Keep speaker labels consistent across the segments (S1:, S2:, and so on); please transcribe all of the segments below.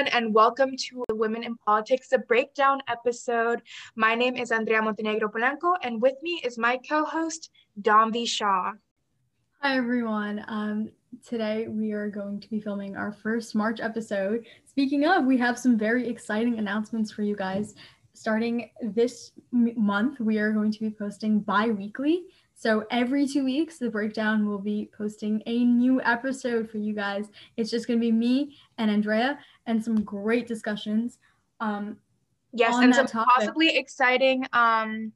S1: everyone, and welcome to Women in Politics, the breakdown episode. My name is Andrea Montenegro Polanco, and with me is my co host, Dhanvi Shah.
S2: Hi, everyone. Um, today we are going to be filming our first March episode. Speaking of, we have some very exciting announcements for you guys. Starting this m- month, we are going to be posting bi weekly. So every two weeks, the breakdown will be posting a new episode for you guys. It's just going to be me and Andrea and some great discussions. Um,
S1: yes, and some topic. possibly exciting um,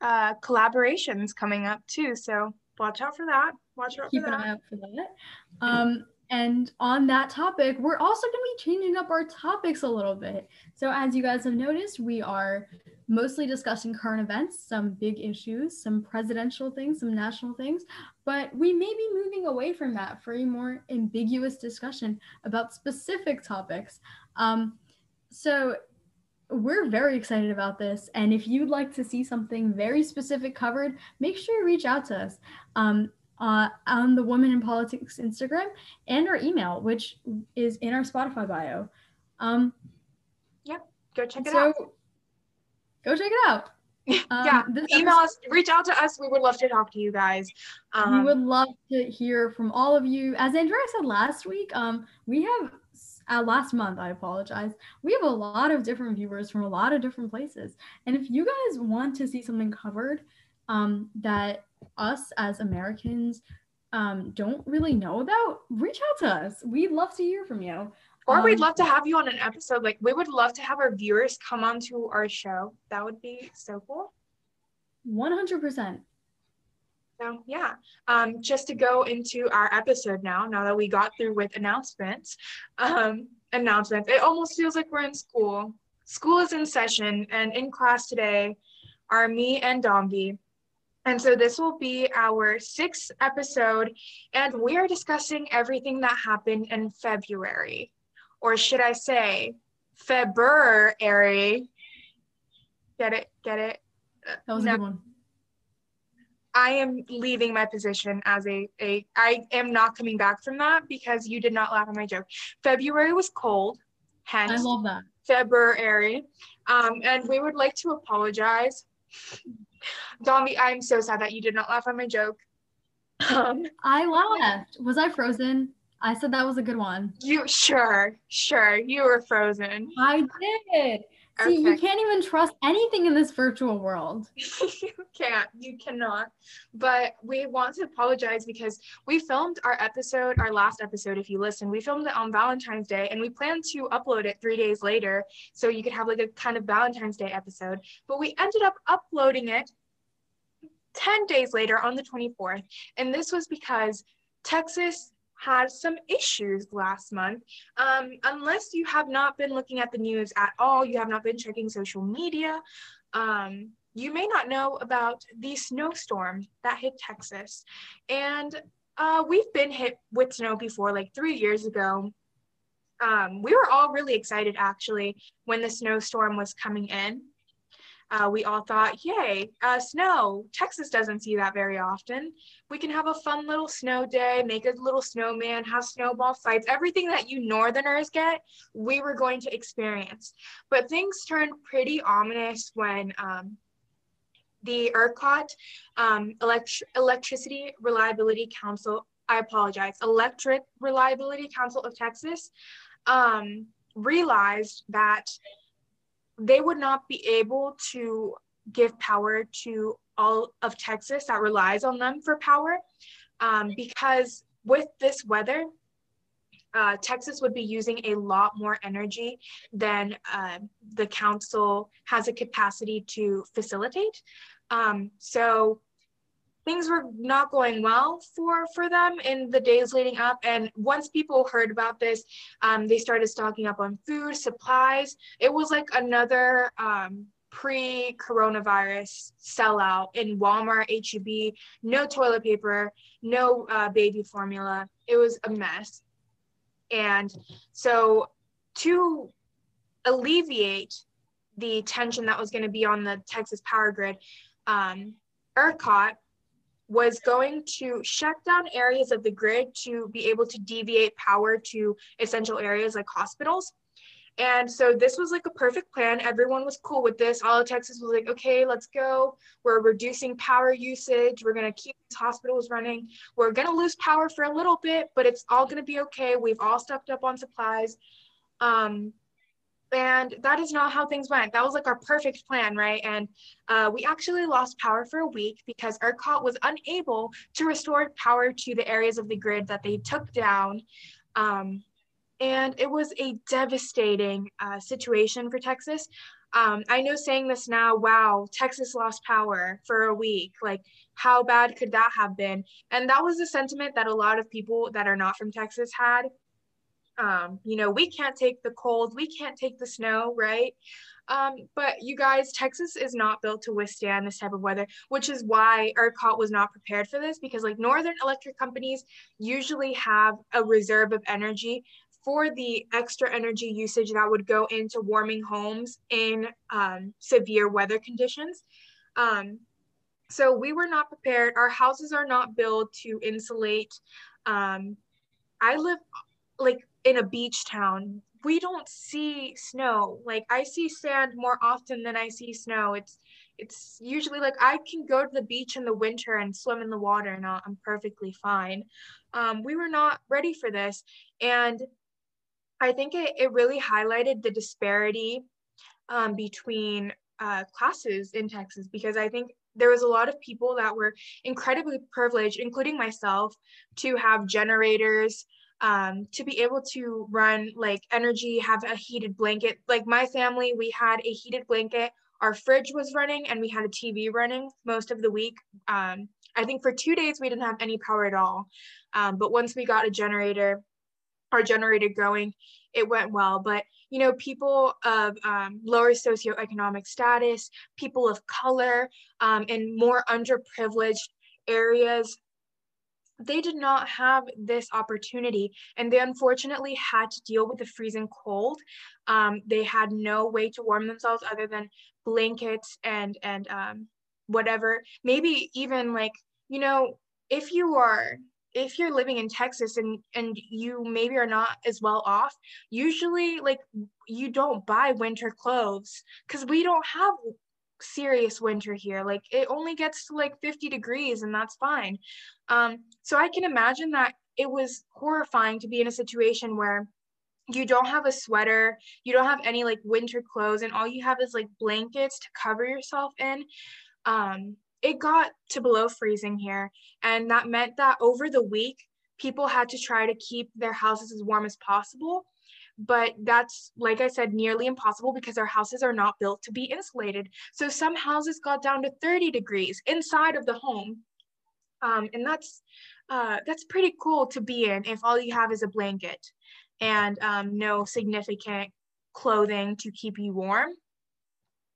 S1: uh, collaborations coming up too. So watch out for that. Watch out
S2: Keep
S1: for that.
S2: Keep an eye out for that. Um, and on that topic, we're also going to be changing up our topics a little bit. So, as you guys have noticed, we are mostly discussing current events, some big issues, some presidential things, some national things, but we may be moving away from that for a more ambiguous discussion about specific topics. Um, so, we're very excited about this. And if you'd like to see something very specific covered, make sure you reach out to us. Um, uh, on the Women in Politics Instagram and our email, which is in our Spotify bio. Um,
S1: yeah, go check it so, out.
S2: Go check it out.
S1: Um, yeah, email us, reach out to us. We would love to talk to you guys.
S2: Um, we would love to hear from all of you. As Andrea said last week, um, we have uh, last month. I apologize. We have a lot of different viewers from a lot of different places, and if you guys want to see something covered um, that us as Americans um, don't really know about, reach out to us. We'd love to hear from you.
S1: Or um, we'd love to have you on an episode. Like we would love to have our viewers come onto our show. That would be so cool.
S2: 100%.
S1: So yeah, um, just to go into our episode now, now that we got through with announcements, um, announcements, it almost feels like we're in school. School is in session and in class today are me and Dhanvi. And so this will be our sixth episode, and we are discussing everything that happened in February, or should I say, February. Get it? Get it?
S2: That was no. a good one.
S1: I am leaving my position as a, a I am not coming back from that because you did not laugh at my joke. February was cold, hence I
S2: love that.
S1: February. Um, and we would like to apologize Dhanvi, I'm so sad that you did not laugh at my joke.
S2: Um, I laughed. Was I frozen? I said that was a good one.
S1: You sure, sure, you were frozen.
S2: I did. See, you can't even trust anything in this virtual world.
S1: you can't. You cannot. But we want to apologize because we filmed our episode, our last episode, if you listen, we filmed it on Valentine's Day and we planned to upload it three days later so you could have like a kind of Valentine's Day episode. But we ended up uploading it 10 days later on the 24th. And this was because Texas had some issues last month. Um, unless you have not been looking at the news at all, you have not been checking social media, um, you may not know about the snowstorm that hit Texas. And uh, we've been hit with snow before, like three years ago. Um, we were all really excited actually when the snowstorm was coming in uh, we all thought, yay, uh, snow. Texas doesn't see that very often. We can have a fun little snow day, make a little snowman, have snowball fights, everything that you Northerners get, we were going to experience. But things turned pretty ominous when um, the ERCOT, um, Elect- Electricity Reliability Council, I apologize, Electric Reliability Council of Texas, um, realized that they would not be able to give power to all of Texas that relies on them for power um, because with this weather, uh, Texas would be using a lot more energy than uh, the council has a capacity to facilitate. Um, so things were not going well for for them in the days leading up. And once people heard about this um, they started stocking up on food supplies. It was like another um, pre-coronavirus sellout in walmart heb no toilet paper no uh, baby formula. It was a mess. And so to alleviate the tension that was going to be on the texas power grid um, ERCOT was going to shut down areas of the grid to be able to deviate power to essential areas like hospitals. And so this was like a perfect plan. Everyone was cool with this. All of Texas was like, okay, let's go. We're reducing power usage. We're going to keep these hospitals running. We're going to lose power for a little bit, but it's all going to be okay. We've all stocked up on supplies. Um, and that is not how things went. That was like our perfect plan, right? And uh, we actually lost power for a week because ERCOT was unable to restore power to the areas of the grid that they took down. Um, and it was a devastating uh, situation for Texas. Um, I know saying this now, wow, Texas lost power for a week. Like, how bad could that have been? And that was the sentiment that a lot of people that are not from Texas had. Um, you know, we can't take the cold, we can't take the snow, right? Um, but you guys, Texas is not built to withstand this type of weather, which is why ERCOT was not prepared for this because, like, northern electric companies usually have a reserve of energy for the extra energy usage that would go into warming homes in um, severe weather conditions. Um, so we were not prepared. Our houses are not built to insulate. Um, I live like in a beach town. We don't see snow. Like I see sand more often than I see snow. It's it's usually like I can go to the beach in the winter and swim in the water and I'm perfectly fine. Um, we were not ready for this. And I think it, it really highlighted the disparity um, between uh, classes in Texas because I think there was a lot of people that were incredibly privileged, including myself, to have generators, um, to be able to run like energy, have a heated blanket. Like my family, we had a heated blanket. Our fridge was running and we had a TV running most of the week. Um, I think for two days we didn't have any power at all. Um, but once we got a generator, our generator going, it went well. But you know, people of um, lower socioeconomic status, people of color, um, in more underprivileged areas, they did not have this opportunity, and they unfortunately had to deal with the freezing cold. Um, they had no way to warm themselves other than blankets and and um, whatever. Maybe even like you know, if you are if you're living in Texas and and you maybe are not as well off, usually like you don't buy winter clothes because we don't have serious winter here. Like it only gets to like 50 degrees and that's fine. Um, so I can imagine that it was horrifying to be in a situation where you don't have a sweater, you don't have any like winter clothes, and all you have is like blankets to cover yourself in. Um, it got to below freezing here. And that meant that over the week, people had to try to keep their houses as warm as possible. But that's, like I said, nearly impossible because our houses are not built to be insulated. So some houses got down to 30 degrees inside of the home. Um, and that's uh, that's pretty cool to be in if all you have is a blanket and um, no significant clothing to keep you warm.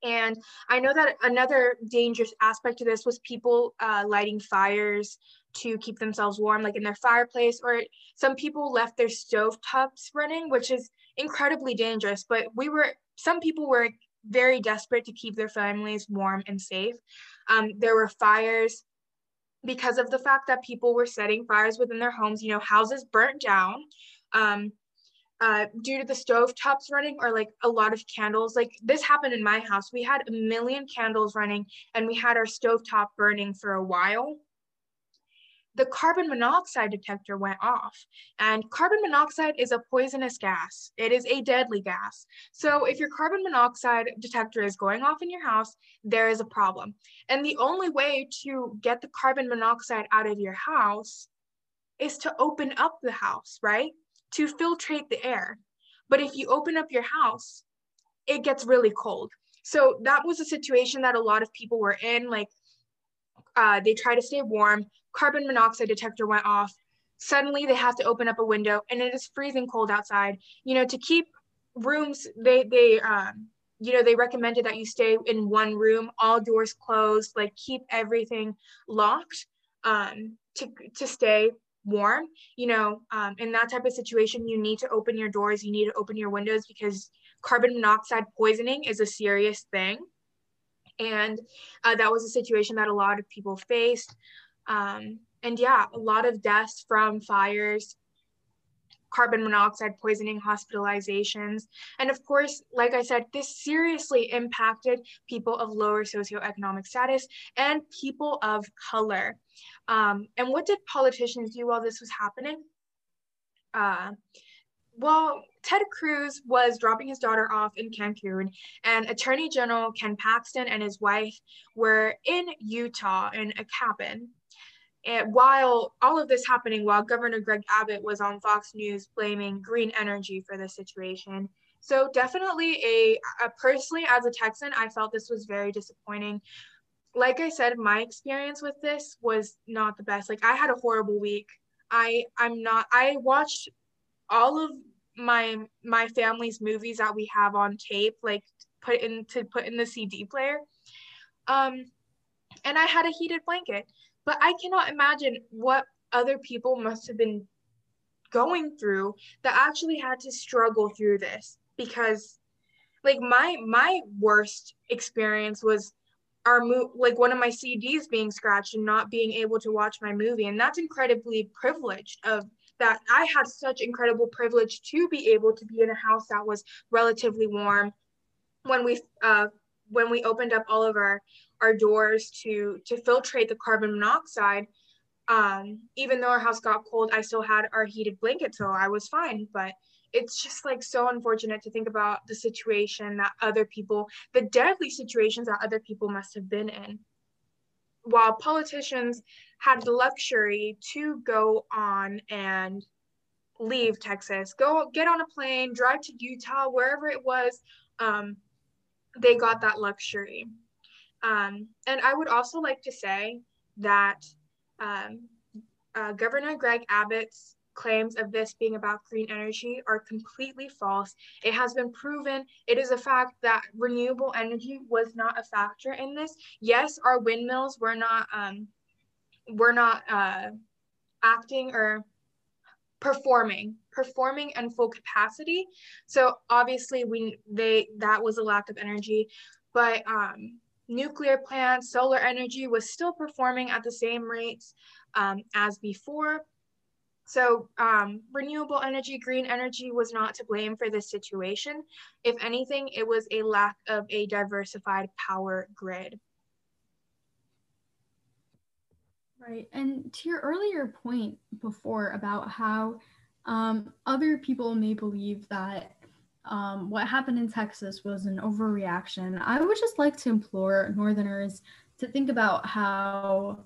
S1: And I know that another dangerous aspect to this was people uh, lighting fires to keep themselves warm, like in their fireplace, or some people left their stove tops running, which is incredibly dangerous. But we were, some people were very desperate to keep their families warm and safe. Um, there were fires because of the fact that people were setting fires within their homes. You know, houses burnt down. Um, uh, due to the stove tops running or like a lot of candles. Like this happened in my house. We had a million candles running and we had our stove top burning for a while. The carbon monoxide detector went off, and carbon monoxide is a poisonous gas. It is a deadly gas. So, if your carbon monoxide detector is going off in your house, there is a problem. And the only way to get the carbon monoxide out of your house is to open up the house, right? to filtrate the air. But if you open up your house, it gets really cold. So that was a situation that a lot of people were in. Like uh, they try to stay warm, carbon monoxide detector went off. Suddenly they have to open up a window and it is freezing cold outside. You know, to keep rooms, they, they, um, you know, they recommended that you stay in one room, all doors closed, like keep everything locked um, to, to stay warm you know um, in that type of situation you need to open your doors you need to open your windows because carbon monoxide poisoning is a serious thing and uh, that was a situation that a lot of people faced Um, and yeah, a lot of deaths from fires, carbon monoxide poisoning, hospitalizations. And of course, like I said, this seriously impacted people of lower socioeconomic status and people of color. Um, and what did politicians do while this was happening? Uh, well, Ted Cruz was dropping his daughter off in Cancun, and Attorney General Ken Paxton and his wife were in Utah in a cabin. And while all of this happening, while Governor Greg Abbott was on Fox News blaming green energy for the situation. So definitely a, a personally as a Texan, I felt this was very disappointing. Like I said, my experience with this was not the best. Like I had a horrible week. I I'm not I watched all of my my family's movies that we have on tape, like put in to put in the CD player. Um and I had a heated blanket. But I cannot imagine what other people must have been going through that actually had to struggle through this because like my my worst experience was our mo- like one of my CDs being scratched and not being able to watch my movie. And that's incredibly privileged of that. I had such incredible privilege to be able to be in a house that was relatively warm. When we uh when we opened up all of our our doors to to filtrate the carbon monoxide um, even though our house got cold i still had our heated blanket so i was fine. But it's just like so unfortunate to think about the situation that other people the deadly situations that other people must have been in. While politicians had the luxury to go on and leave texas go get on a plane drive to utah wherever it was um, they got that luxury um, and I would also like to say that um, uh, Governor Greg Abbott's claims of this being about green energy are completely false. It has been proven, it is a fact that renewable energy was not a factor in this. Yes, our windmills were not um, were not uh, acting or performing performing and full capacity so obviously we they that was a lack of energy but um nuclear plants, solar energy was still performing at the same rates um, as before. So um, renewable energy, green energy was not to blame for this situation. If anything, it was a lack of a diversified power grid.
S2: Right. And to your earlier point before about how um, other people may believe that um, what happened in Texas was an overreaction. I would just like to implore Northerners to think about how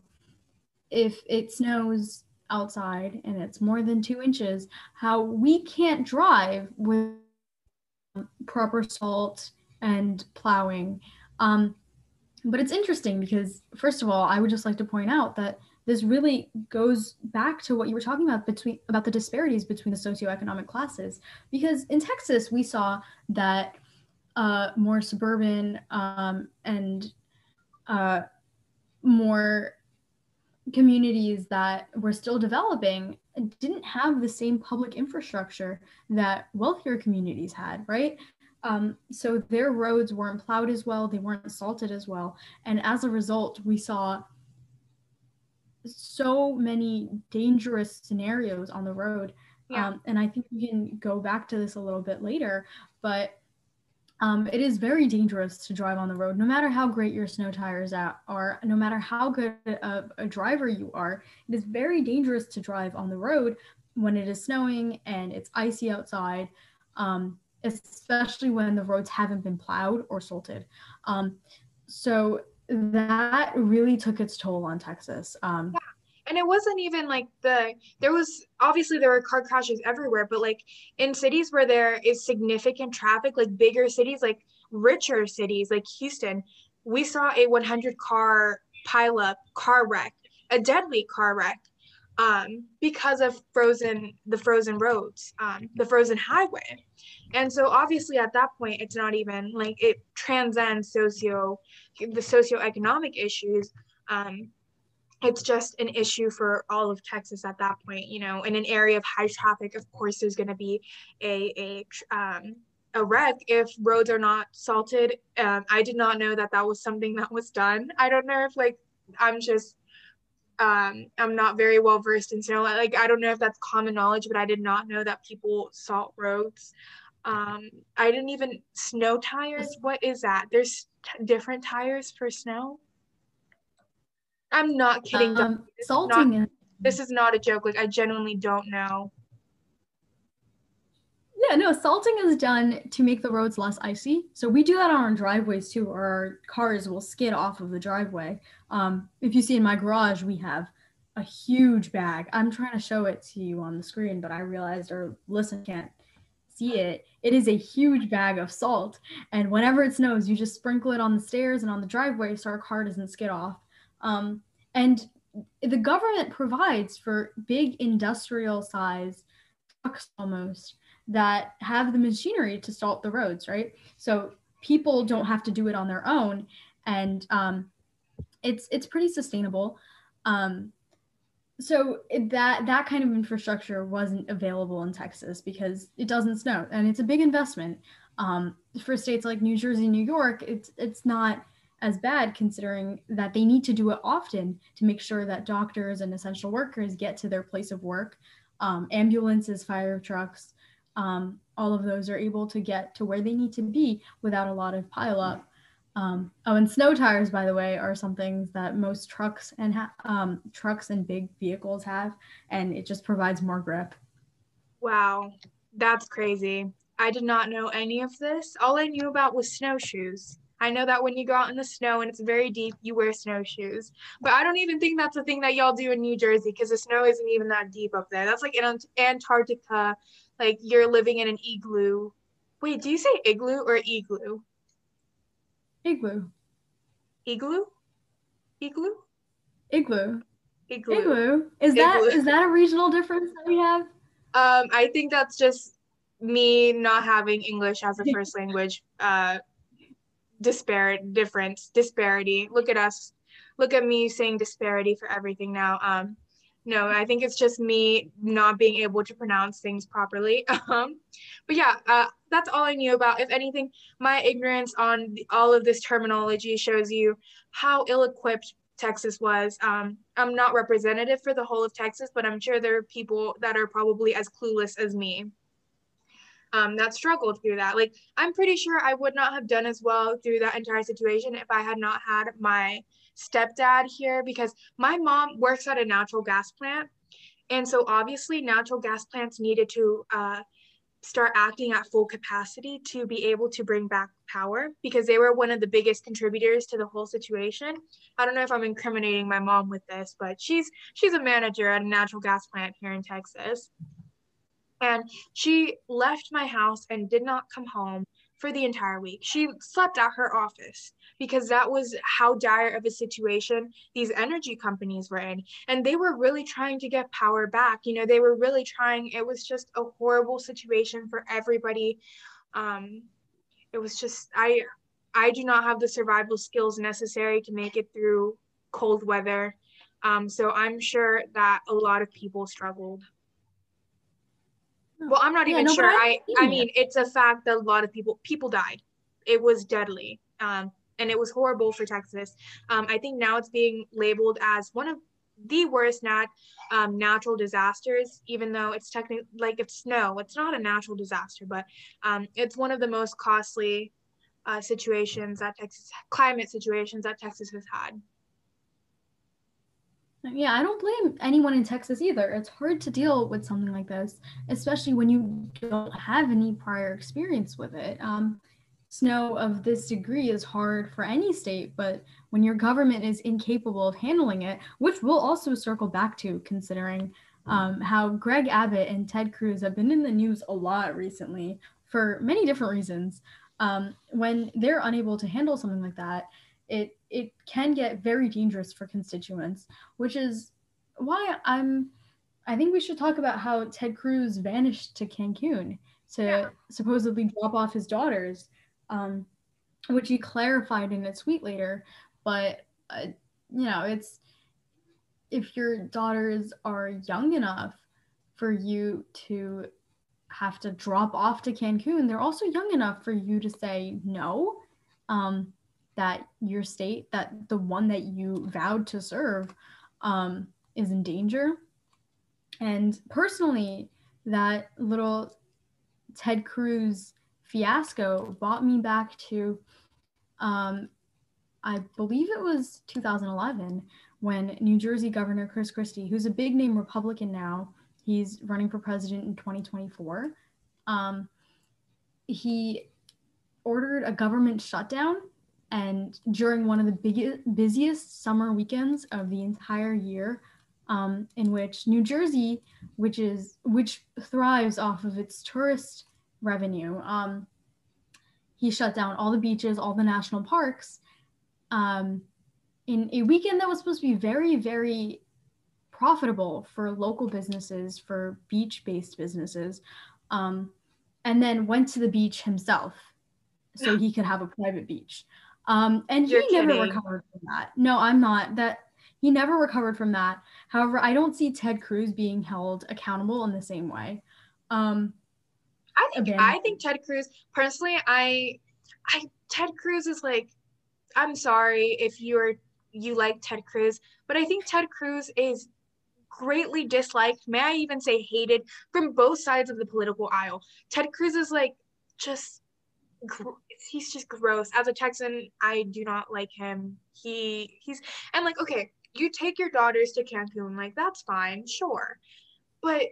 S2: if it snows outside and it's more than two inches, how we can't drive with proper salt and plowing. Um, but it's interesting because, first of all, I would just like to point out that this really goes back to what you were talking about between about the disparities between the socioeconomic classes. Because in texas we saw that uh, more suburban um, and uh, more communities that were still developing didn't have the same public infrastructure that wealthier communities had right um, so their roads weren't plowed as well they weren't salted as well and as a result we saw so many dangerous scenarios on the road. Yeah. Um, and I think we can go back to this a little bit later, but um, it is very dangerous to drive on the road, no matter how great your snow tires are, no matter how good a, a driver you are. It is very dangerous to drive on the road when it is snowing and it's icy outside, um, especially when the roads haven't been plowed or salted. Um, so that really took its toll on Texas. Um,
S1: yeah. And it wasn't even like the, there was obviously there were car crashes everywhere, but like in cities where there is significant traffic, like bigger cities, like richer cities like Houston, we saw a 100 car pileup car wreck, a deadly car wreck um, because of frozen the frozen roads, um, the frozen highway. And so obviously at that point it's not even like it transcends socio the socioeconomic issues. Um, it's just an issue for all of Texas at that point. You know, in an area of high traffic, of course, there's going to be a a um, a wreck if roads are not salted. Um, I did not know that that was something that was done. I don't know if like I'm just um, I'm not very well versed in snow. Like I don't know if that's common knowledge, but I did not know that people salt roads. Um, I didn't even snow tires. What is that? There's t- different tires for snow. I'm not kidding.
S2: Um, salting.
S1: Not, this is not a joke. Like I genuinely don't know.
S2: Yeah, no, salting is done to make the roads less icy. So we do that on our driveways too, or our cars will skid off of the driveway. Um, if you see in my garage, we have a huge bag. I'm trying to show it to you on the screen, but I realized our listen can't see it. It is a huge bag of salt. And whenever it snows, you just sprinkle it on the stairs and on the driveway so our car doesn't skid off. Um, and the government provides for big industrial size trucks almost that have the machinery to salt the roads, right? So people don't have to do it on their own, and um, it's it's pretty sustainable. Um, so that that kind of infrastructure wasn't available in Texas because it doesn't snow, and it's a big investment. Um, for states like New Jersey, New York, it's it's not as bad considering that they need to do it often to make sure that doctors and essential workers get to their place of work. Um, ambulances, fire trucks, um, all of those are able to get to where they need to be without a lot of pileup. Um, oh, and snow tires, by the way, are something that most trucks and ha- um, trucks and big vehicles have, and it just provides more grip.
S1: Wow, that's crazy. I did not know any of this. All I knew about was snowshoes. I know that when you go out in the snow and it's very deep, you wear snowshoes. But I don't even think that's a thing that y'all do in New Jersey because the snow isn't even that deep up there. That's like in Antarctica, like you're living in an igloo. Wait, do you say igloo or igloo?
S2: Igloo.
S1: Igloo? Igloo?
S2: Igloo.
S1: Igloo.
S2: Igloo. Is that igloo. is that a regional difference that we have?
S1: Um, I think that's just me not having English as a first language. Uh, disparate difference, disparity. Look at us. Look at me saying disparity for everything now. Um, no, I think it's just me not being able to pronounce things properly. Um, but yeah, uh, that's all I knew about. If anything, my ignorance on the, all of this terminology shows you how ill-equipped Texas was. Um, I'm not representative for the whole of Texas, but I'm sure there are people that are probably as clueless as me. Um, that struggled through that. Like, I'm pretty sure I would not have done as well through that entire situation if I had not had my stepdad here because my mom works at a natural gas plant. And so obviously natural gas plants needed to uh, start acting at full capacity to be able to bring back power because they were one of the biggest contributors to the whole situation. I don't know if I'm incriminating my mom with this, but she's she's a manager at a natural gas plant here in Texas. And she left my house and did not come home for the entire week. She slept at her office because that was how dire of a situation these energy companies were in. And they were really trying to get power back. You know, they were really trying, it was just a horrible situation for everybody. Um, it was just, I, I do not have the survival skills necessary to make it through cold weather. Um, so I'm sure that a lot of people struggled. Well, I'm not yeah, even no, sure. I, I mean, it's a fact that a lot of people people died. It was deadly. Um, and it was horrible for Texas. Um, I think now it's being labeled as one of the worst nat um, natural disasters, even though it's technically like it's snow. It's not a natural disaster, but um, it's one of the most costly uh, situations that Texas climate situations that Texas has had.
S2: Yeah, I don't blame anyone in Texas either. It's hard to deal with something like this, especially when you don't have any prior experience with it. Um, snow of this degree is hard for any state, but when your government is incapable of handling it, which we'll also circle back to considering um, how Greg Abbott and Ted Cruz have been in the news a lot recently for many different reasons. Um, when they're unable to handle something like that, it it can get very dangerous for constituents, which is why I'm. I think we should talk about how Ted Cruz vanished to Cancun to yeah. supposedly drop off his daughters um, which he clarified in a tweet later. But uh, you know, it's if your daughters are young enough for you to have to drop off to Cancun, they're also young enough for you to say no. Um, that your state, that the one that you vowed to serve, um, is in danger. And personally, that little Ted Cruz fiasco brought me back to, um, I believe it was 2011 when New Jersey Governor Chris Christie, who's a big name Republican now, he's running for president in 2024. Um, he ordered a government shutdown and during one of the biggest busiest summer weekends of the entire year um, in which new jersey which is which thrives off of its tourist revenue um, he shut down all the beaches all the national parks um, in a weekend that was supposed to be very very profitable for local businesses for beach-based businesses um, and then went to the beach himself so he could have a private beach. Um, and You're he kidding. never recovered from that. No, I'm not. That he never recovered from that. However, I don't see Ted Cruz being held accountable in the same way. Um,
S1: I think again, I think Ted Cruz personally. I, I Ted Cruz is like, I'm sorry if you're you like Ted Cruz, but I think Ted Cruz is greatly disliked. May I even say hated from both sides of the political aisle. Ted Cruz is like just he's just gross. As a Texan, I do not like him. He he's and like okay, you take your daughters to Cancun, like that's fine, sure, but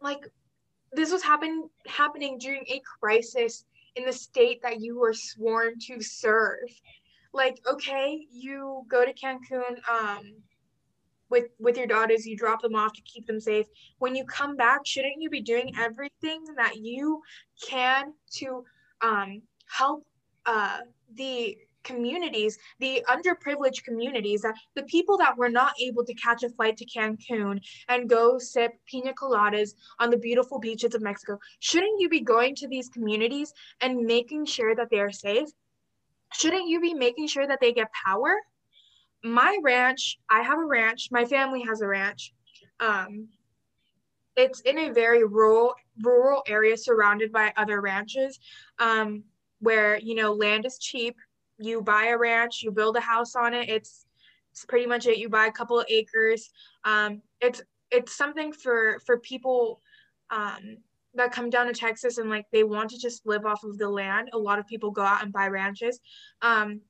S1: like this was happen happening during a crisis in the state that you were sworn to serve. Like okay, you go to Cancun, um, with with your daughters you drop them off to keep them safe when you come back shouldn't you be doing everything that you can to um, help uh, the communities, the underprivileged communities, that the people that were not able to catch a flight to Cancun and go sip pina coladas on the beautiful beaches of Mexico, shouldn't you be going to these communities and making sure that they are safe? Shouldn't you be making sure that they get power? My ranch, I have a ranch, my family has a ranch. Um, it's in a very rural rural area surrounded by other ranches um, where you know land is cheap. You buy a ranch you build a house on it it's it's pretty much it. You buy a couple of acres. Um, it's it's something for for people um, that come down to texas and like they want to just live off of the land. A lot of people go out and buy ranches. Um,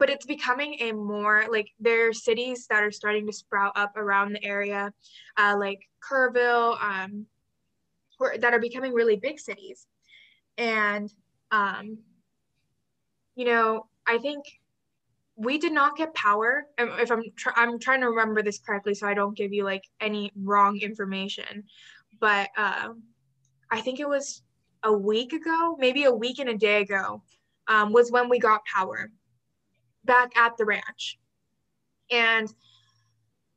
S1: but it's becoming a more like there are cities that are starting to sprout up around the area uh, like kerrville um, that are becoming really big cities. And um, you know i think we did not get power if i'm tr- i'm trying to remember this correctly so i don't give you like any wrong information. But uh, i think it was a week ago maybe a week and a day ago um, was when we got power back at the ranch. And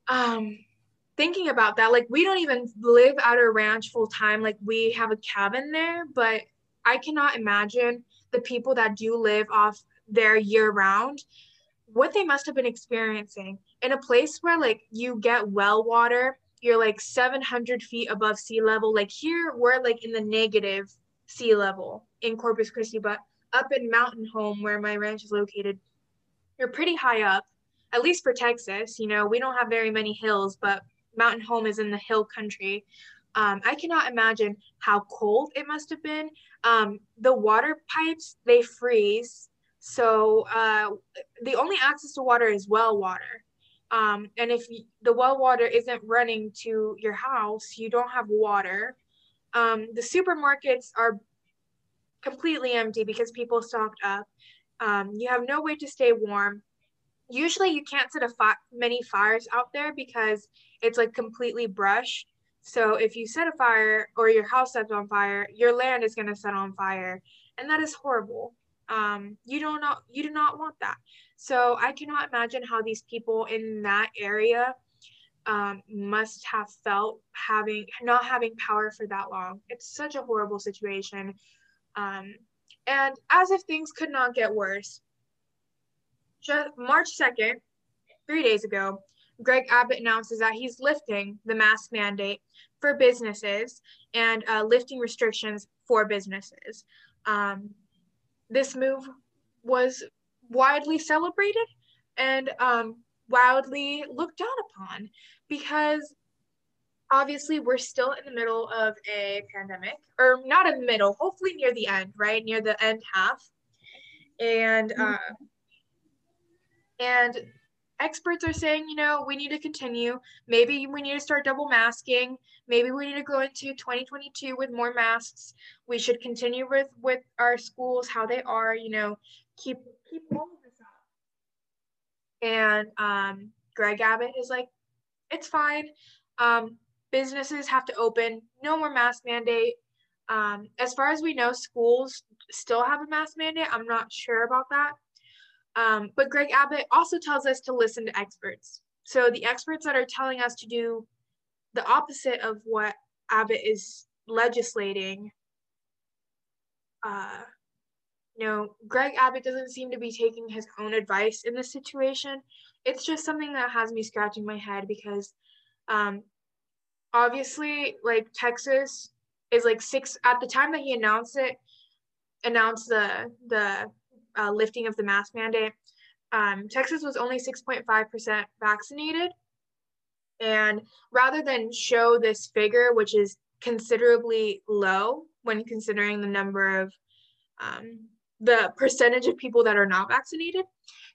S1: um, thinking about that, like we don't even live at a ranch full time. Like we have a cabin there, but I cannot imagine the people that do live off there year round what they must have been experiencing in a place where like you get well water you're like 700 feet above sea level like here we're like in the negative sea level in corpus christi but up in mountain home where my ranch is located you're pretty high up, at least for Texas. You know, we don't have very many hills, but Mountain Home is in the hill country. Um, I cannot imagine how cold it must have been. Um, the water pipes, they freeze. So uh, the only access to water is well water. Um, and if you, the well water isn't running to your house, you don't have water. Um, the supermarkets are completely empty because people stocked up. Um, you have no way to stay warm. Usually, you can't set a fi- many fires out there because it's like completely brush. So if you set a fire or your house sets on fire, your land is going to set on fire, and that is horrible. Um, you don't know, you do not want that. So I cannot imagine how these people in that area um, must have felt having not having power for that long. It's such a horrible situation. Um, and as if things could not get worse, just March 2nd, three days ago, Greg Abbott announces that he's lifting the mask mandate for businesses and uh, lifting restrictions for businesses. Um, this move was widely celebrated, and um, wildly looked down upon because obviously we're still in the middle of a pandemic or not in the middle hopefully near the end right? Near the end half. And mm-hmm. uh, and experts are saying you know we need to continue. Maybe we need to start double masking. Maybe we need to go into 2022 with more masks. We should continue with with our schools how they are you know keep keep all of this up. And um greg abbott is like it's fine. Um businesses have to open, no more mask mandate. Um, as far as we know, schools still have a mask mandate. I'm not sure about that. Um, but Greg Abbott also tells us to listen to experts. So the experts that are telling us to do the opposite of what Abbott is legislating, uh, you know, Greg Abbott doesn't seem to be taking his own advice in this situation. It's just something that has me scratching my head because um, obviously like Texas is like six at the time that he announced it, announced the the uh, lifting of the mask mandate. Um, Texas was only 6.5% vaccinated. And rather than show this figure, which is considerably low when considering the number of um, the percentage of people that are not vaccinated,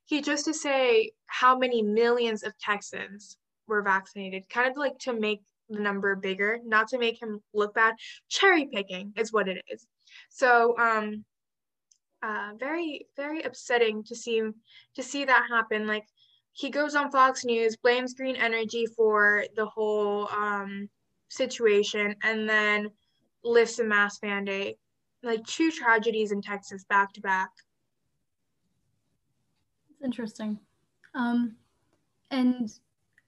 S1: he just to say how many millions of Texans were vaccinated, kind of like to make the number bigger, not to make him look bad. Cherry picking is what it is. So um uh very very upsetting to see to see that happen. Like he goes on Fox News, blames green energy for the whole um situation and then lifts a mask mandate. Like two tragedies in Texas back to back.
S2: It's interesting. Um and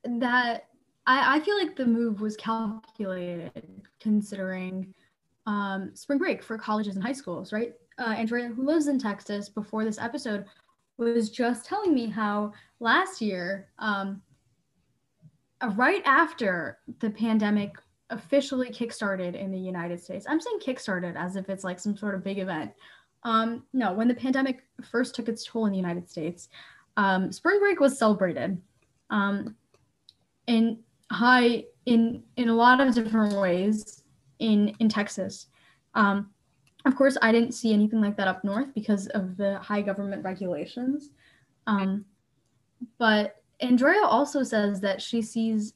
S2: that I, I feel like the move was calculated considering um, spring break for colleges and high schools, right? Uh, Andrea, who lives in Texas before this episode, was just telling me how last year, um, uh, right after the pandemic officially kickstarted in the United States, I'm saying kickstarted as if it's like some sort of big event. Um, no, when the pandemic first took its toll in the United States, um, spring break was celebrated. Um, and high in in a lot of different ways in in Texas. Um, of course, I didn't see anything like that up north because of the high government regulations. Um, but Andrea also says that she sees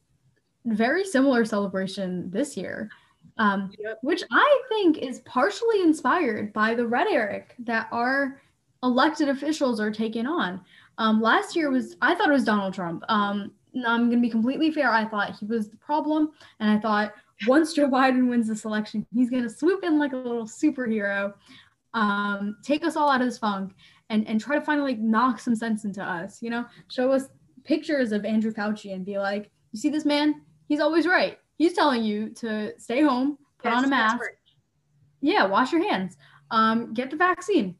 S2: very similar celebration this year, um, yep. which I think is partially inspired by the rhetoric that our elected officials are taking on. Um, last year was I thought it was Donald Trump. Um, I'm going to be completely fair. I thought he was the problem. And I thought once Joe Biden wins this election, he's going to swoop in like a little superhero, um, take us all out of this funk, and, and try to finally like, knock some sense into us, you know, show us pictures of Andrew Fauci and be like, you see this man? He's always right. He's telling you to stay home, put yes, on a mask. Yeah, wash your hands. Um, get the vaccine.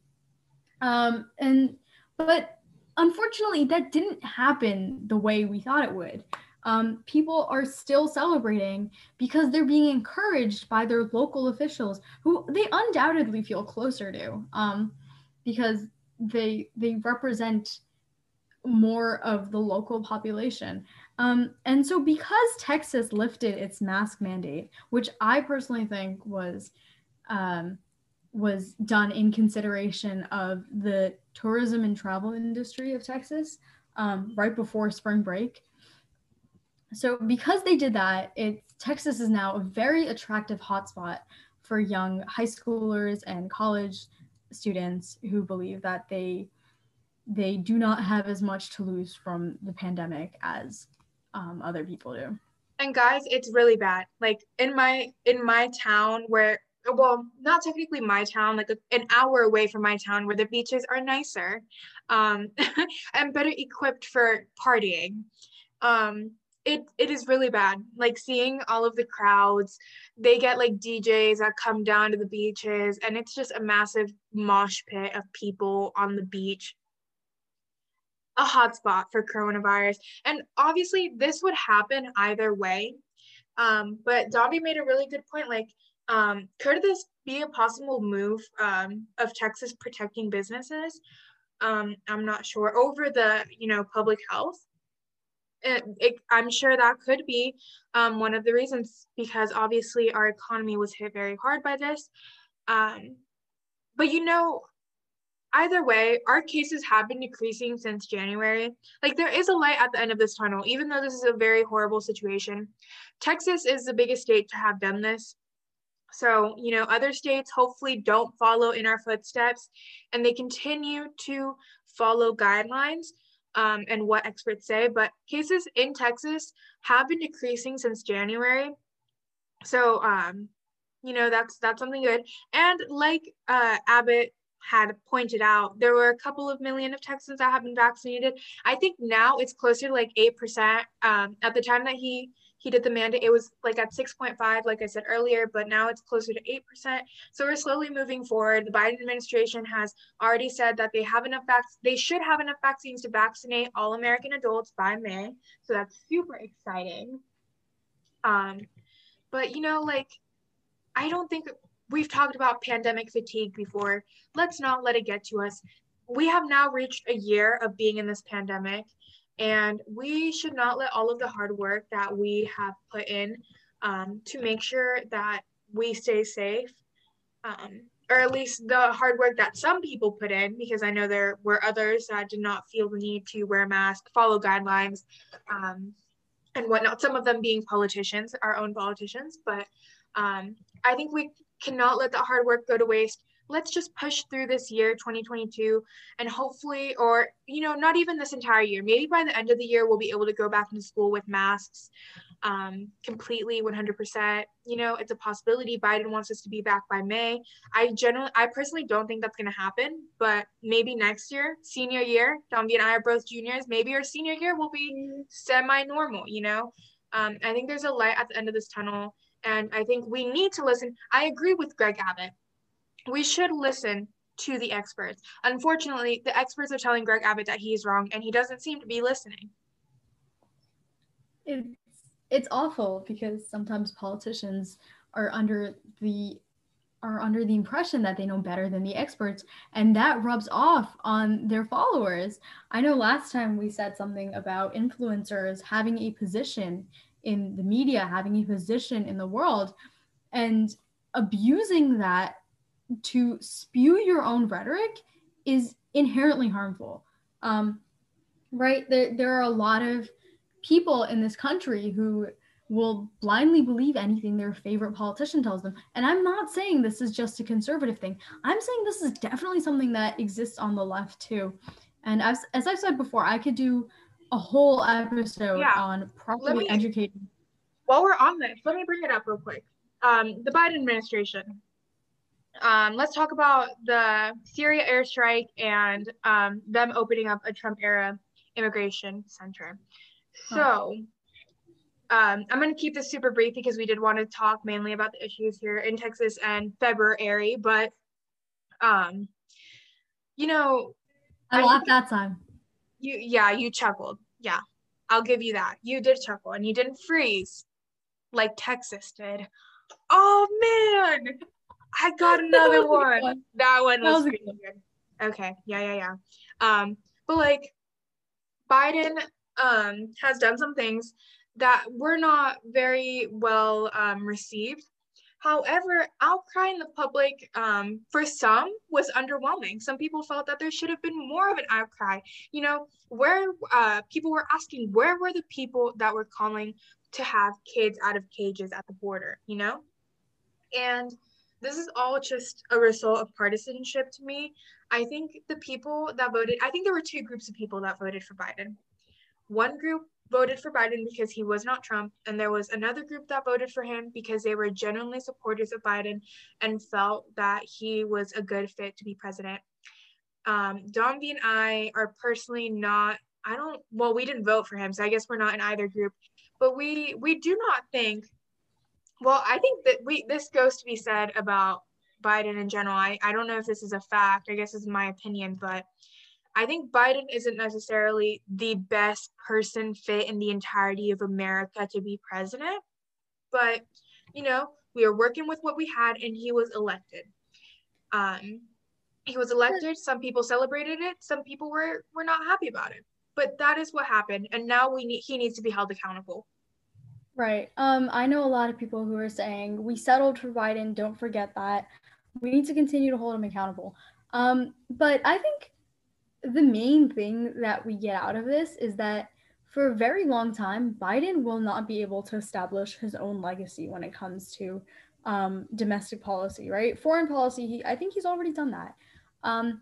S2: Um, and but unfortunately, that didn't happen the way we thought it would. Um, people are still celebrating because they're being encouraged by their local officials who they undoubtedly feel closer to um, because they they represent more of the local population. Um, and so because Texas lifted its mask mandate, which I personally think was um, was done in consideration of the tourism and travel industry of Texas um, right before spring break. So because they did that, it Texas is now a very attractive hotspot for young high schoolers and college students who believe that they they do not have as much to lose from the pandemic as um, other people do.
S1: And guys, it's really bad. Like in my in my town where well, not technically my town, like an hour away from my town where the beaches are nicer um, and better equipped for partying. Um, it, it is really bad. Like seeing all of the crowds, they get like DJs that come down to the beaches, and it's just a massive mosh pit of people on the beach. A hotspot for coronavirus. And obviously, this would happen either way. Um, but Dhanvi made a really good point. Like, um, could this be a possible move um, of Texas protecting businesses? Um, I'm not sure over the you know public health. it, it, I'm sure that could be um, one of the reasons because obviously our economy was hit very hard by this. Um, but you know, either way, our cases have been decreasing since January. Like there is a light at the end of this tunnel, even though this is a very horrible situation. Texas is the biggest state to have done this. So, you know, other states hopefully don't follow in our footsteps and they continue to follow guidelines um, and what experts say. But cases in Texas have been decreasing since January. So, um, you know, that's that's something good. And like uh, Abbott had pointed out, there were a couple of million of Texans that have been vaccinated. I think now it's closer to like 8%. Um, at the time that he he did the mandate, it was like at 6.5, like I said earlier, but now it's closer to 8%. So we're slowly moving forward. The Biden administration has already said that they have enough vac- they should have enough vaccines to vaccinate all American adults by May. So that's super exciting. Um, but you know, like I don't think we've talked about pandemic fatigue before. Let's not let it get to us. We have now reached a year of being in this pandemic, and we should not let all of the hard work that we have put in um, to make sure that we stay safe, um, or at least the hard work that some people put in, because I know there were others that did not feel the need to wear a mask, follow guidelines, um, and whatnot. Some of them being politicians, our own politicians, but um, I think we cannot let that hard work go to waste. Let's just push through this year, 2022, and hopefully, or, you know, not even this entire year, maybe by the end of the year, we'll be able to go back into school with masks um, completely 100%. You know, it's a possibility. Biden wants us to be back by May. I generally, I personally don't think that's going to happen, but maybe next year, senior year, Dhanvi and I are both juniors. Maybe our senior year will be semi normal, you know? Um, I think there's a light at the end of this tunnel and I think we need to listen. I agree with Greg Abbott. We should listen to the experts. Unfortunately, the experts are telling Greg Abbott that he's wrong and he doesn't seem to be listening.
S2: It's it's awful because sometimes politicians are under the are under the impression that they know better than the experts and that rubs off on their followers. I know last time we said something about influencers having a position in the media, having a position in the world, and abusing that to spew your own rhetoric is inherently harmful. Um, right? There, there are a lot of people in this country who will blindly believe anything their favorite politician tells them. And I'm not saying this is just a conservative thing. I'm saying this is definitely something that exists on the left too. And as, as I've said before, I could do a whole episode yeah. on properly me, educating.
S1: While we're on this, let me bring it up real quick. Um, the Biden administration. Um, let's talk about the Syria airstrike and um, them opening up a Trump era immigration center. So, um, I'm going to keep this super brief because we did want to talk mainly about the issues here in Texas and February, but um, you know,
S2: I, I laughed that time.
S1: You, yeah, you chuckled. Yeah, I'll give you that. You did chuckle and you didn't freeze like Texas did. Oh man, I got another one. one. That one was, that was pretty good. good. Okay, yeah, yeah, yeah. Um, but like Biden um has done some things that were not very well um, received. However, outcry in the public um, for some was underwhelming. Some people felt that there should have been more of an outcry. You know, where uh, people were asking, where were the people that were calling to have kids out of cages at the border, you know? And this is all just a result of partisanship to me. I think the people that voted, I think there were two groups of people that voted for Biden. One group voted for Biden because he was not Trump, and there was another group that voted for him because they were genuinely supporters of Biden and felt that he was a good fit to be president. Um, Dhanvi and I are personally not. I don't. Well, we didn't vote for him, so I guess we're not in either group. But we we do not think. Well, I think that we this goes to be said about Biden in general. I I don't know if this is a fact. I guess is my opinion, but I think Biden isn't necessarily the best person fit in the entirety of America to be president, but you know, we are working with what we had and he was elected. Um, he was elected. Some people celebrated it. Some people were were not happy about it. but that is what happened and now we need he needs to be held accountable
S2: right. Um i know a lot of people who are saying we settled for biden don't forget that. We need to continue to hold him accountable. Um but i think the main thing that we get out of this is that for a very long time biden will not be able to establish his own legacy when it comes to um, domestic policy right? Foreign policy he, i think he's already done that. Um,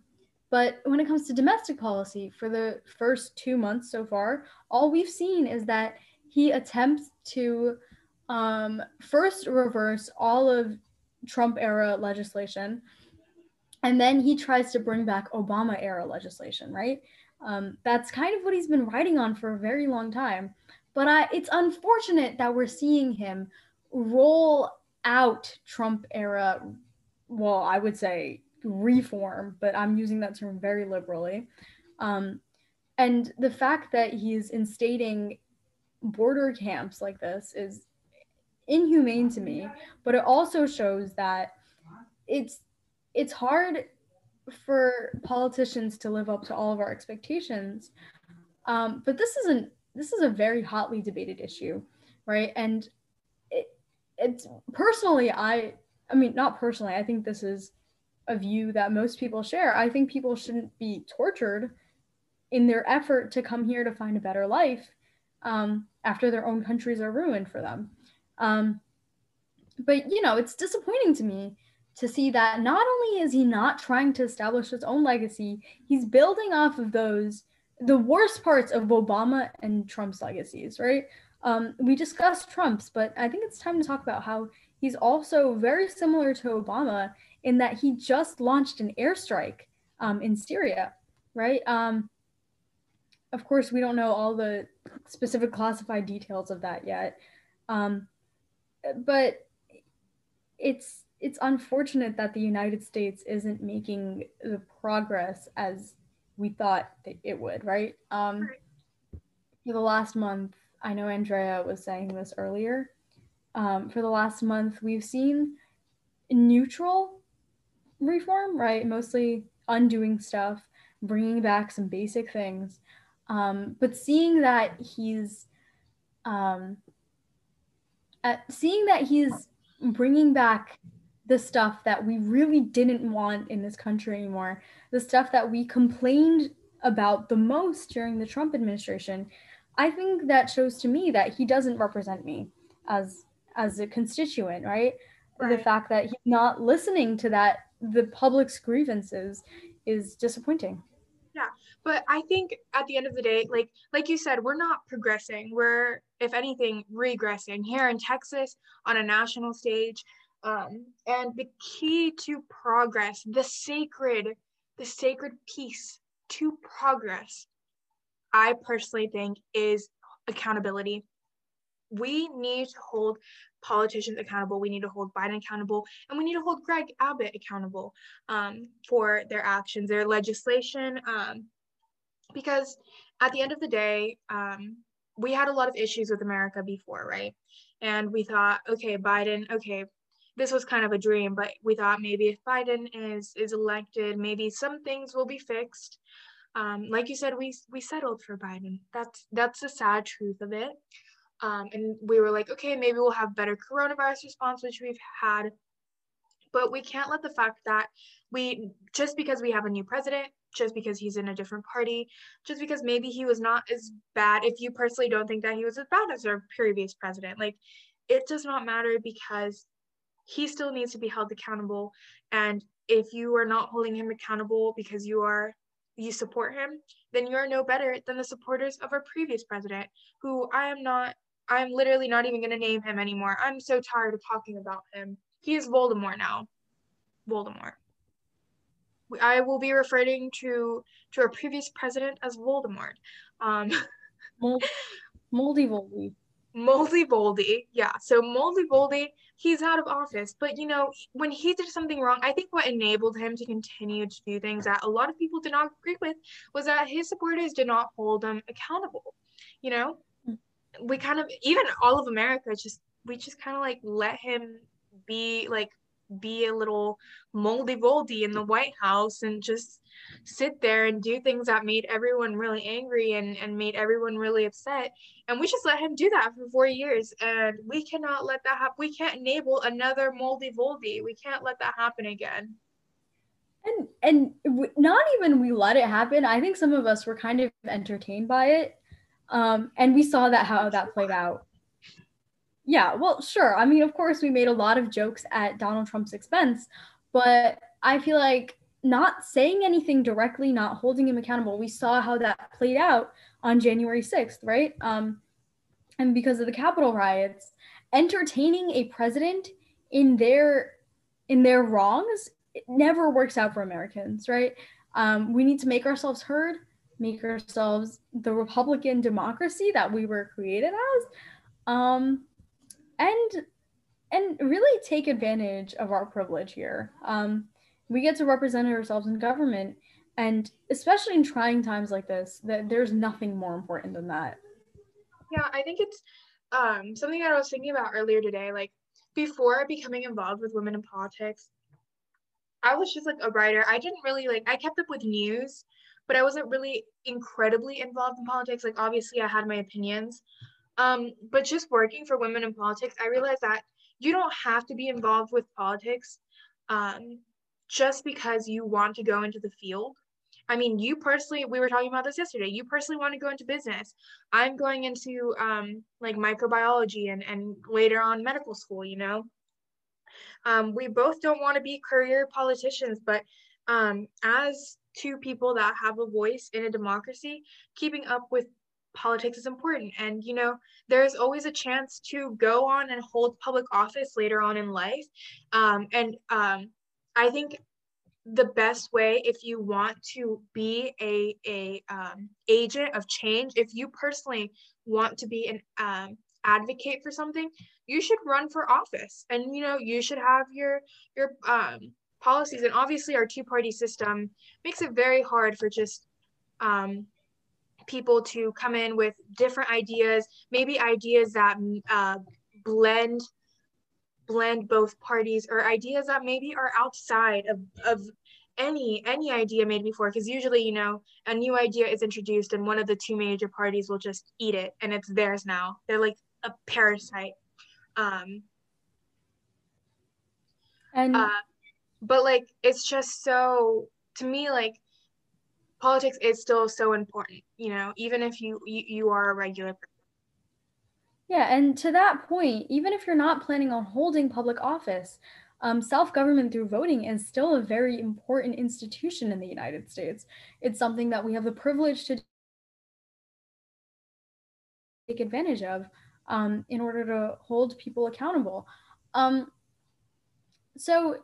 S2: but when it comes to domestic policy, for the first two months so far, all we've seen is that he attempts to um, first reverse all of Trump era legislation, and then he tries to bring back Obama era legislation, right? Um, that's kind of what he's been writing on for a very long time. But I, it's unfortunate that we're seeing him roll out Trump era, well, I would say reform, but I'm using that term very liberally. Um, and the fact that he's instating border camps like this is inhumane to me, but it also shows that it's it's hard for politicians to live up to all of our expectations. Um, but this isn't this is a very hotly debated issue, right? And it, it's personally, I I mean, not personally. I think this is a view that most people share. I think people shouldn't be tortured in their effort to come here to find a better life um, after their own countries are ruined for them. Um, but, you know, it's disappointing to me to see that not only is he not trying to establish his own legacy, he's building off of those, the worst parts of Obama and Trump's legacies, right? Um, we discussed Trump's, but I think it's time to talk about how he's also very similar to Obama in that he just launched an airstrike um, in Syria, right? Um, of course, we don't know all the specific classified details of that yet, um, but it's it's unfortunate that the United States isn't making the progress as we thought it would, right? Um, for the last month, I know Andrea was saying this earlier. Um, for the last month, we've seen neutral reform, right? Mostly undoing stuff, bringing back some basic things. Um, but seeing that he's um, at, seeing that he's bringing back the stuff that we really didn't want in this country anymore, the stuff that we complained about the most during the Trump administration, I think that shows to me that he doesn't represent me as as a constituent, right? right. The fact that he's not listening to that the public's grievances is disappointing
S1: but i think at the end of the day like like you said we're not progressing we're if anything regressing here in texas on a national stage um, and the key to progress the sacred the sacred piece to progress i personally think is accountability we need to hold politicians accountable. We need to hold Biden accountable, and we need to hold Greg Abbott accountable um, for their actions, their legislation. Um, because at the end of the day, um, we had a lot of issues with America before, right? And we thought, okay, Biden, okay, this was kind of a dream, but we thought maybe if Biden is is elected, maybe some things will be fixed. Um, like you said, we we settled for Biden. That's that's the sad truth of it. Um, and we were like, okay, maybe we'll have better coronavirus response, which we've had. But we can't let the fact that we, just because we have a new president, just because he's in a different party, just because maybe he was not as bad, if you personally don't think that he was as bad as our previous president, like it does not matter because he still needs to be held accountable. And if you are not holding him accountable because you are you support him, then you are no better than the supporters of our previous president, who I am not I'm literally not even going to name him anymore. I'm so tired of talking about him. He is Voldemort now. Voldemort. I will be referring to to our previous president as Voldemort. Um,
S2: Moldy Voldy.
S1: Moldy Voldy, yeah. So Moldy Voldy, he's out of office, but you know when he did something wrong, I think what enabled him to continue to do things that a lot of people did not agree with was that his supporters did not hold him accountable. You know, we kind of even all of America just we just kind of like let him be like be a little moldy voldy in the White House and just sit there and do things that made everyone really angry and, and made everyone really upset. And we just let him do that for four years. And we cannot let that happen. We can't enable another moldy voldy. We can't let that happen again.
S2: And and not even we let it happen. I think some of us were kind of entertained by it. Um, and we saw that how that played out. Yeah, well, sure. I mean, of course, we made a lot of jokes at Donald Trump's expense, but I feel like not saying anything directly, not holding him accountable. We saw how that played out on January 6th, right? Um, and because of the Capitol riots, entertaining a president in their in their wrongs it never works out for Americans, right? Um, we need to make ourselves heard, make ourselves the Republican democracy that we were created as, um, and and really take advantage of our privilege here. Um, we get to represent ourselves in government and especially in trying times like this that there's nothing more important than that.
S1: Yeah i think it's um, something that i was thinking about earlier today like before becoming involved with women in politics i was just like a writer. I didn't really like i kept up with news but i wasn't really incredibly involved in politics. Like obviously i had my opinions um, but just working for women in politics i realized that you don't have to be involved with politics um, just because you want to go into the field. I mean, you personally, we were talking about this yesterday. You personally want to go into business. I'm going into um, like microbiology and, and later on medical school, you know. Um, we both don't want to be career politicians, but um, as two people that have a voice in a democracy, keeping up with politics is important. And, you know, there's always a chance to go on and hold public office later on in life. Um, and um, I think the best way if you want to be a, a um, agent of change, if you personally want to be an um, advocate for something, you should run for office and, you know, you should have your, your um, policies. And obviously our two-party system makes it very hard for just um, people to come in with different ideas, maybe ideas that uh, blend blend both parties or ideas that maybe are outside of, of any any idea made before. Because usually you know a new idea is introduced and one of the two major parties will just eat it and it's theirs now. They're like a parasite. Um and uh, but like it's just so to me like politics is still so important you know even if you you, you are a regular person
S2: yeah, and to that point, even if you're not planning on holding public office, um, self government through voting is still a very important institution in the United States. It's something that we have the privilege to take advantage of um, in order to hold people accountable. Um, so,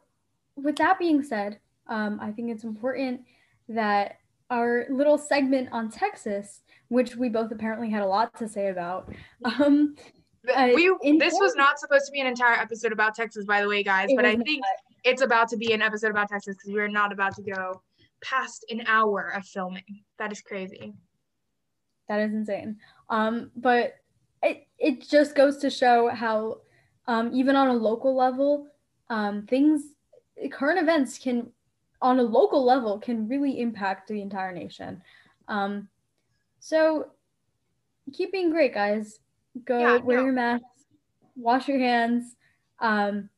S2: with that being said, um, I think it's important that our little segment on Texas, which we both apparently had a lot to say about. Um,
S1: uh, we this was not supposed to be an entire episode about Texas, by the way, guys. But I think not. it's about to be an episode about Texas because we're not about to go past an hour of filming. That is crazy.
S2: That is insane. Um, but it it just goes to show how um, even on a local level, um, things current events can on a local level can really impact the entire nation. Um, so keep being great, guys. Go yeah, wear no. your masks, wash your hands, um,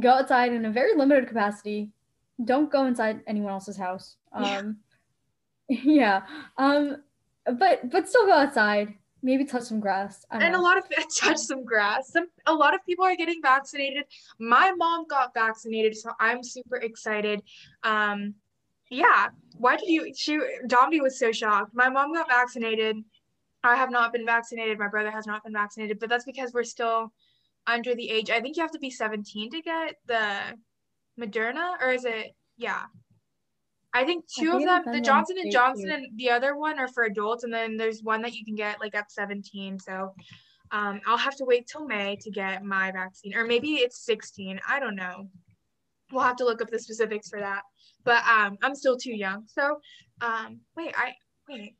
S2: go outside in a very limited capacity. Don't go inside anyone else's house. Um, yeah. yeah. Um, but but still go outside maybe touch some grass.
S1: And know. a lot of touch some grass. Some a lot of people are getting vaccinated. My mom got vaccinated, so I'm super excited. Um, yeah. Why did you? She Dhanvi was so shocked. My mom got vaccinated. I have not been vaccinated. My brother has not been vaccinated, but that's because we're still under the age. I think you have to be 17 to get the Moderna, or is it? Yeah. I think two I of them, the Johnson and Johnson and the other one are for adults, and then there's one that you can get like at 17. So um, I'll have to wait till May to get my vaccine, or maybe it's 16. I don't know. We'll have to look up the specifics for that. But um, I'm still too young. So um, wait, I wait.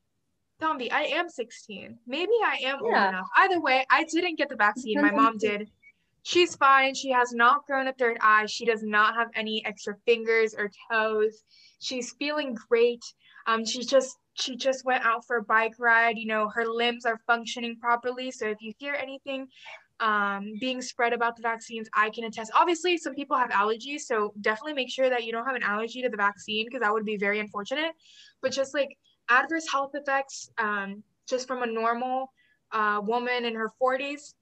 S1: Dhanvi, I am 16. Maybe I am yeah. old enough. Either way, I didn't get the vaccine. My mom did. She's fine. She has not grown a third eye. She does not have any extra fingers or toes. She's feeling great. Um, she's just she just went out for a bike ride. You know, her limbs are functioning properly. So if you hear anything um, being spread about the vaccines, I can attest. Obviously, some people have allergies, so definitely make sure that you don't have an allergy to the vaccine because that would be very unfortunate. But just like adverse health effects, um, just from a normal uh, woman in her 40s,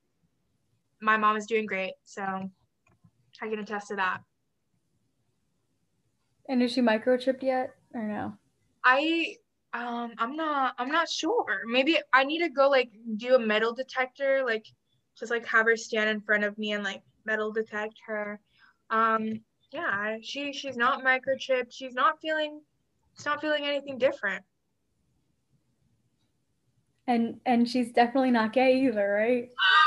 S1: my mom is doing great. So I can attest to that.
S2: And is she microchipped yet or no?
S1: I um I'm not I'm not sure. Maybe I need to go like do a metal detector, like just like have her stand in front of me and like metal detect her. Um yeah, she she's not microchipped. She's not feeling she's not feeling anything different.
S2: And and she's definitely not gay either, right?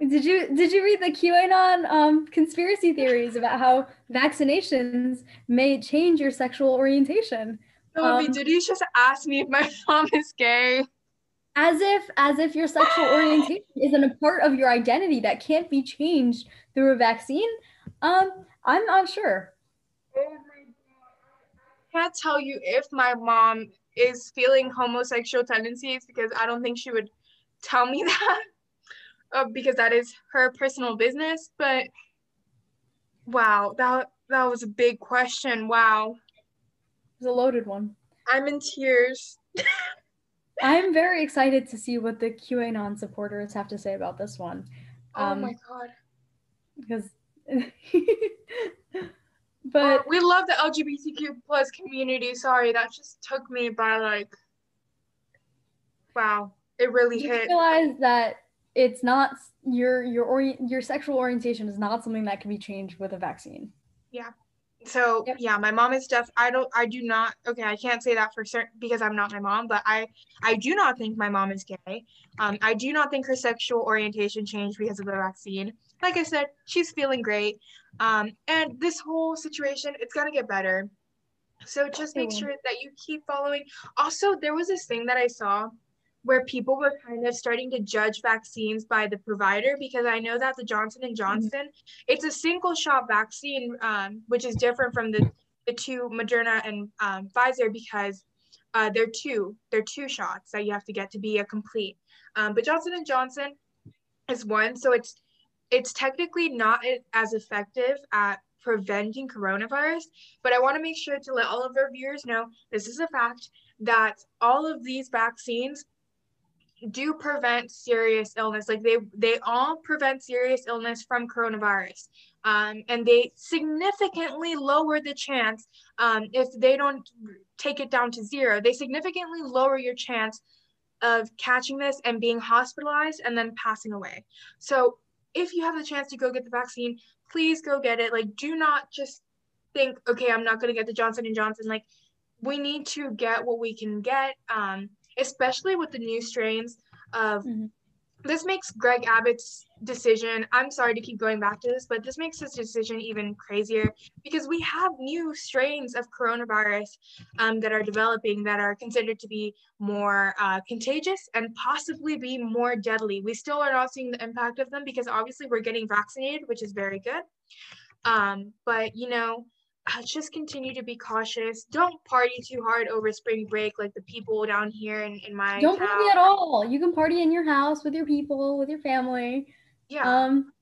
S2: Did you did you read the QAnon um, conspiracy theories about how vaccinations may change your sexual orientation?
S1: um, did you just ask me if my mom is gay?
S2: As if as if your sexual orientation isn't a part of your identity that can't be changed through a vaccine. Um, I'm not sure.
S1: Oh! I can't tell you if my mom is feeling homosexual tendencies because I don't think she would tell me that uh, because that is her personal business. But wow, that that was a big question. Wow,
S2: it was a loaded one.
S1: I'm in tears.
S2: I'm very excited to see what the QAnon supporters have to say about this one.
S1: Oh um, my god!
S2: Because,
S1: but uh, we love the LGBTQ plus community. Sorry, that just took me by like, wow, it really hit.
S2: Realize that it's not your your ori- your sexual orientation is not something that can be changed with a vaccine.
S1: Yeah. So yep. yeah, my mom is deaf. I don't. I do not. Okay, I can't say that for certain because I'm not my mom. But I, I do not think my mom is gay. Um, I do not think her sexual orientation changed because of the vaccine. Like I said, she's feeling great. Um, and this whole situation, it's gonna get better. So just make sure that you keep following. Also, there was this thing that I saw where people were kind of starting to judge vaccines by the provider because I know that the Johnson and mm-hmm. Johnson, mm-hmm. it's a single shot vaccine, um, which is different from the the two Moderna and um, Pfizer because uh, they're two they're two shots that you have to get to be a complete. Um, but Johnson and Johnson is one, so it's it's technically not as effective at preventing coronavirus. But I want to make sure to let all of our viewers know this is a fact that all of these vaccines do prevent serious illness. Like they they all prevent serious illness from coronavirus. Um, and they significantly lower the chance um, if they don't take it down to zero they significantly lower your chance of catching this and being hospitalized and then passing away. So if you have the chance to go get the vaccine please go get it. Like do not just think okay i'm not going to get the johnson and johnson. Like we need to get what we can get um, especially with the new strains of mm-hmm. this makes Greg Abbott's decision. I'm sorry to keep going back to this, but this makes his decision even crazier because we have new strains of coronavirus um, that are developing that are considered to be more uh, contagious and possibly be more deadly. We still are not seeing the impact of them because obviously we're getting vaccinated, which is very good. Um, but you know, just continue to be cautious. Don't party too hard over spring break like the people down here in, in my
S2: Don't town. party at all. You can party in your house with your people, with your family.
S1: Yeah.
S2: Um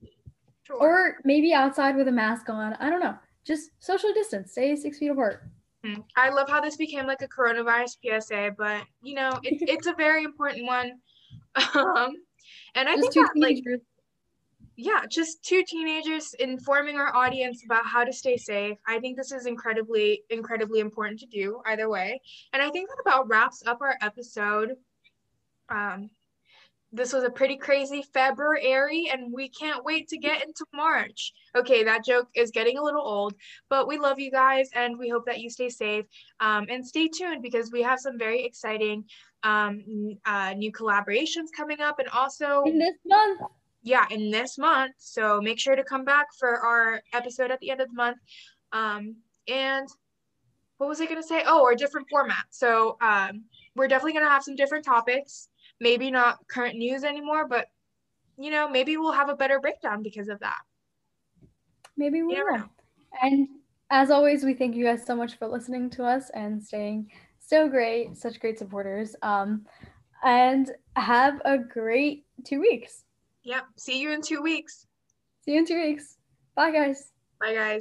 S2: sure. or maybe outside with a mask on. I don't know. Just social distance. Stay six feet apart.
S1: Hmm. I love how this became like a coronavirus PSA, but you know, it, it's a very important one. Um, and I just think that, like yeah, just two teenagers informing our audience about how to stay safe. I think this is incredibly, incredibly important to do either way. And I think that about wraps up our episode. Um, this was a pretty crazy February, and we can't wait to get into March. Okay, that joke is getting a little old, but we love you guys, and we hope that you stay safe. Um, and stay tuned because we have some very exciting um, uh, new collaborations coming up, and also
S2: in this month
S1: yeah, in this month. So make sure to come back for our episode at the end of the month. Um, and what was I going to say? Oh, or different format. So um, we're definitely going to have some different topics. Maybe not current news anymore, but you know, maybe we'll have a better breakdown because of that.
S2: Maybe we
S1: You
S2: will.
S1: know.
S2: And as always, we thank you guys so much for listening to us and staying so great, such great supporters. Um, and have a great two weeks.
S1: Yep. See you in two weeks.
S2: See you in two weeks. Bye, guys.
S1: Bye, guys.